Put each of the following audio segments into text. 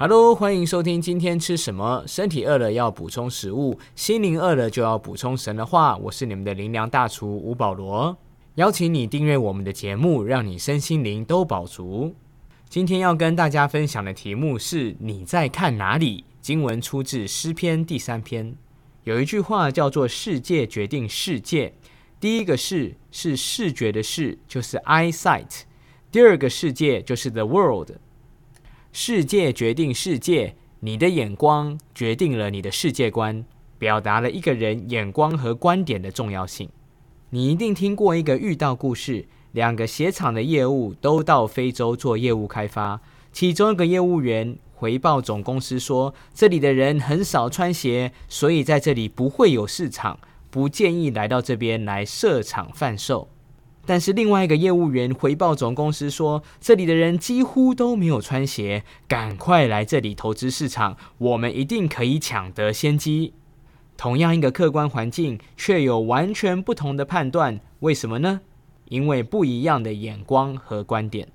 Hello，欢迎收听今天吃什么？身体饿了要补充食物，心灵饿了就要补充神的话。我是你们的灵粮大厨吴保罗，邀请你订阅我们的节目，让你身心灵都饱足。今天要跟大家分享的题目是你在看哪里？经文出自诗篇第三篇，有一句话叫做“世界决定世界”。第一个“视”是视觉的“视”，就是 eyesight；第二个“世界”就是 the world。世界决定世界，你的眼光决定了你的世界观，表达了一个人眼光和观点的重要性。你一定听过一个遇到故事，两个鞋厂的业务都到非洲做业务开发，其中一个业务员回报总公司说，这里的人很少穿鞋，所以在这里不会有市场，不建议来到这边来设厂贩售。但是另外一个业务员回报总公司说，这里的人几乎都没有穿鞋，赶快来这里投资市场，我们一定可以抢得先机。同样一个客观环境，却有完全不同的判断，为什么呢？因为不一样的眼光和观点。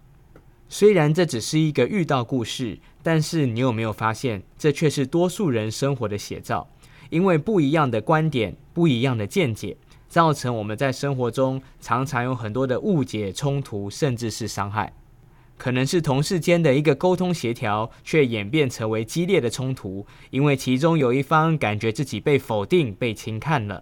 虽然这只是一个遇到故事，但是你有没有发现，这却是多数人生活的写照？因为不一样的观点，不一样的见解。造成我们在生活中常常有很多的误解、冲突，甚至是伤害。可能是同事间的一个沟通协调，却演变成为激烈的冲突，因为其中有一方感觉自己被否定、被轻看了；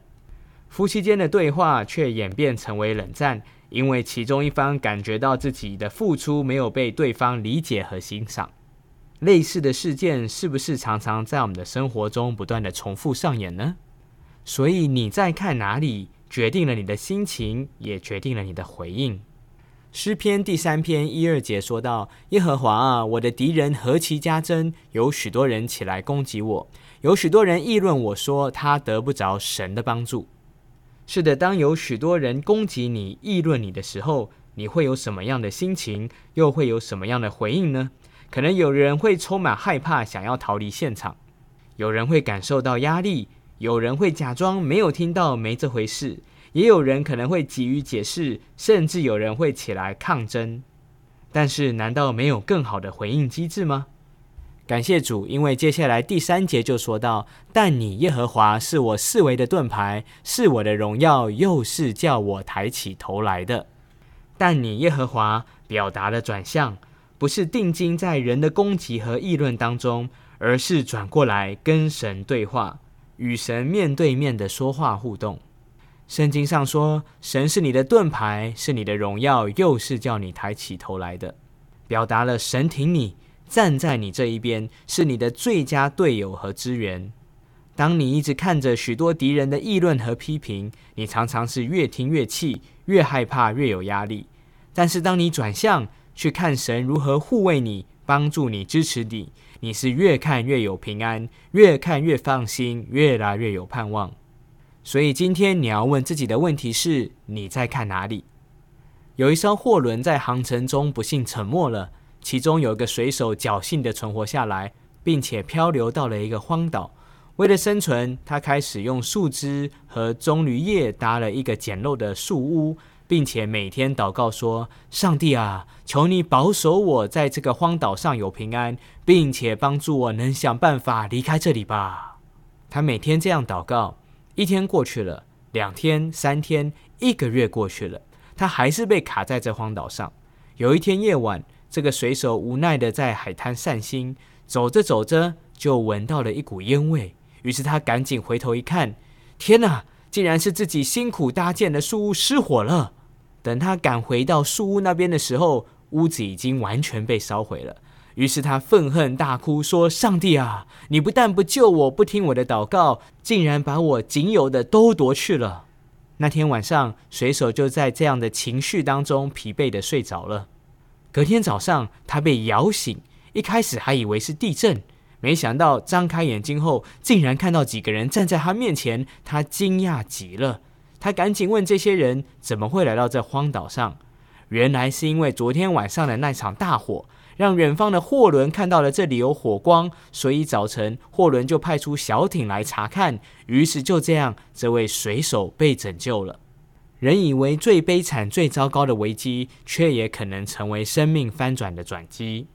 夫妻间的对话却演变成为冷战，因为其中一方感觉到自己的付出没有被对方理解和欣赏。类似的事件是不是常常在我们的生活中不断的重复上演呢？所以你在看哪里？决定了你的心情，也决定了你的回应。诗篇第三篇一二节说到：“耶和华啊，我的敌人何其加增，有许多人起来攻击我，有许多人议论我说他得不着神的帮助。”是的，当有许多人攻击你、议论你的时候，你会有什么样的心情？又会有什么样的回应呢？可能有人会充满害怕，想要逃离现场；有人会感受到压力。有人会假装没有听到，没这回事；也有人可能会急于解释，甚至有人会起来抗争。但是，难道没有更好的回应机制吗？感谢主，因为接下来第三节就说到：“但你耶和华是我四维的盾牌，是我的荣耀，又是叫我抬起头来的。”但你耶和华表达的转向，不是定睛在人的攻击和议论当中，而是转过来跟神对话。与神面对面的说话互动，圣经上说，神是你的盾牌，是你的荣耀，又是叫你抬起头来的，表达了神挺你，站在你这一边，是你的最佳队友和支援。当你一直看着许多敌人的议论和批评，你常常是越听越气，越害怕，越有压力。但是当你转向去看神如何护卫你。帮助你，支持你，你是越看越有平安，越看越放心，越来越有盼望。所以今天你要问自己的问题是：你在看哪里？有一艘货轮在航程中不幸沉没了，其中有一个水手侥幸的存活下来，并且漂流到了一个荒岛。为了生存，他开始用树枝和棕榈叶搭了一个简陋的树屋。并且每天祷告说：“上帝啊，求你保守我在这个荒岛上有平安，并且帮助我能想办法离开这里吧。”他每天这样祷告，一天过去了，两天、三天，一个月过去了，他还是被卡在这荒岛上。有一天夜晚，这个水手无奈的在海滩散心，走着走着就闻到了一股烟味，于是他赶紧回头一看，天哪，竟然是自己辛苦搭建的树屋失火了。等他赶回到树屋那边的时候，屋子已经完全被烧毁了。于是他愤恨大哭，说：“上帝啊，你不但不救我，不听我的祷告，竟然把我仅有的都夺去了。”那天晚上，水手就在这样的情绪当中疲惫的睡着了。隔天早上，他被摇醒，一开始还以为是地震，没想到张开眼睛后，竟然看到几个人站在他面前，他惊讶极了。他赶紧问这些人怎么会来到这荒岛上？原来是因为昨天晚上的那场大火，让远方的货轮看到了这里有火光，所以早晨货轮就派出小艇来查看。于是就这样，这位水手被拯救了。人以为最悲惨、最糟糕的危机，却也可能成为生命翻转的转机。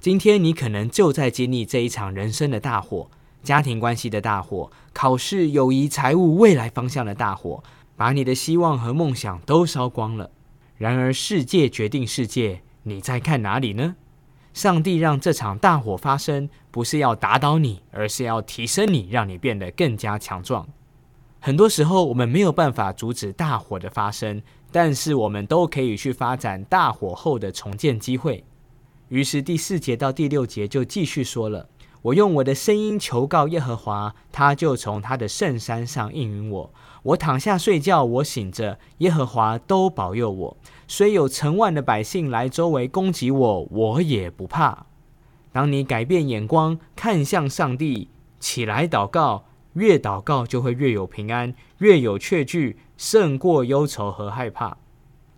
今天你可能就在经历这一场人生的大火，家庭关系的大火，考试、友谊、财务、未来方向的大火，把你的希望和梦想都烧光了。然而，世界决定世界，你在看哪里呢？上帝让这场大火发生，不是要打倒你，而是要提升你，让你变得更加强壮。很多时候，我们没有办法阻止大火的发生，但是我们都可以去发展大火后的重建机会。于是第四节到第六节就继续说了：“我用我的声音求告耶和华，他就从他的圣山上应允我。我躺下睡觉，我醒着，耶和华都保佑我。虽有成万的百姓来周围攻击我，我也不怕。当你改变眼光，看向上帝，起来祷告，越祷告就会越有平安，越有确据，胜过忧愁和害怕。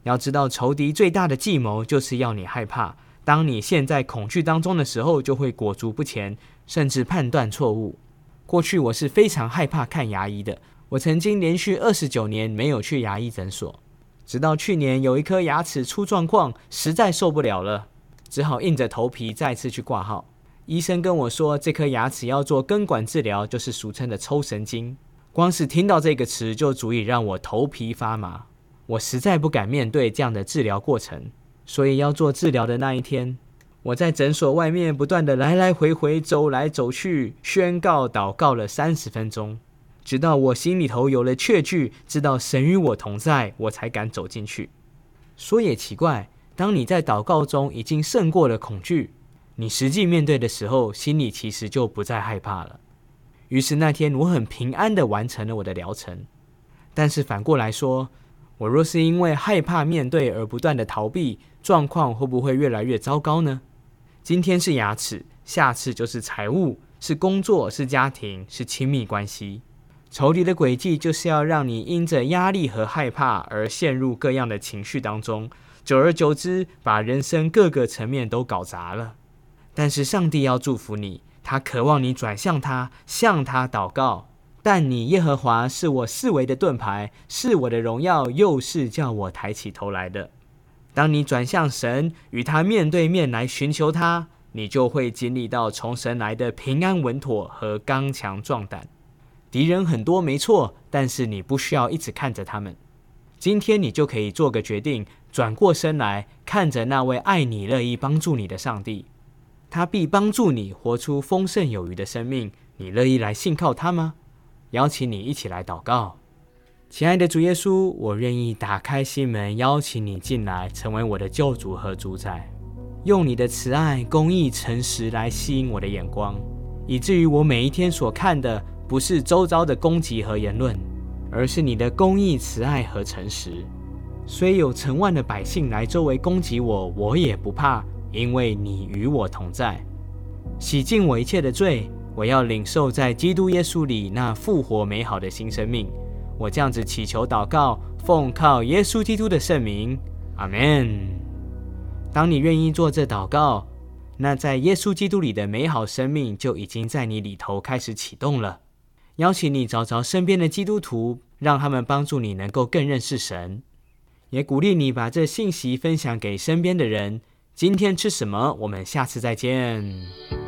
要知道，仇敌最大的计谋就是要你害怕。”当你陷在恐惧当中的时候，就会裹足不前，甚至判断错误。过去我是非常害怕看牙医的，我曾经连续二十九年没有去牙医诊所，直到去年有一颗牙齿出状况，实在受不了了，只好硬着头皮再次去挂号。医生跟我说，这颗牙齿要做根管治疗，就是俗称的抽神经。光是听到这个词，就足以让我头皮发麻。我实在不敢面对这样的治疗过程。所以要做治疗的那一天，我在诊所外面不断的来来回回走来走去，宣告祷告了三十分钟，直到我心里头有了确据，知道神与我同在，我才敢走进去。说也奇怪，当你在祷告中已经胜过了恐惧，你实际面对的时候，心里其实就不再害怕了。于是那天我很平安的完成了我的疗程。但是反过来说，我若是因为害怕面对而不断的逃避，状况会不会越来越糟糕呢？今天是牙齿，下次就是财务，是工作，是家庭，是亲密关系。仇敌的诡计就是要让你因着压力和害怕而陷入各样的情绪当中，久而久之，把人生各个层面都搞砸了。但是上帝要祝福你，他渴望你转向他，向他祷告。但你耶和华是我四维的盾牌，是我的荣耀，又是叫我抬起头来的。当你转向神，与他面对面来寻求他，你就会经历到从神来的平安稳妥和刚强壮胆。敌人很多，没错，但是你不需要一直看着他们。今天你就可以做个决定，转过身来看着那位爱你、乐意帮助你的上帝，他必帮助你活出丰盛有余的生命。你乐意来信靠他吗？邀请你一起来祷告，亲爱的主耶稣，我愿意打开心门，邀请你进来，成为我的救主和主宰。用你的慈爱、公义、诚实来吸引我的眼光，以至于我每一天所看的不是周遭的攻击和言论，而是你的公义、慈爱和诚实。虽有成万的百姓来周围攻击我，我也不怕，因为你与我同在，洗净我一切的罪。我要领受在基督耶稣里那复活美好的新生命。我这样子祈求祷告，奉靠耶稣基督的圣名，阿门。当你愿意做这祷告，那在耶稣基督里的美好生命就已经在你里头开始启动了。邀请你找找身边的基督徒，让他们帮助你能够更认识神，也鼓励你把这信息分享给身边的人。今天吃什么？我们下次再见。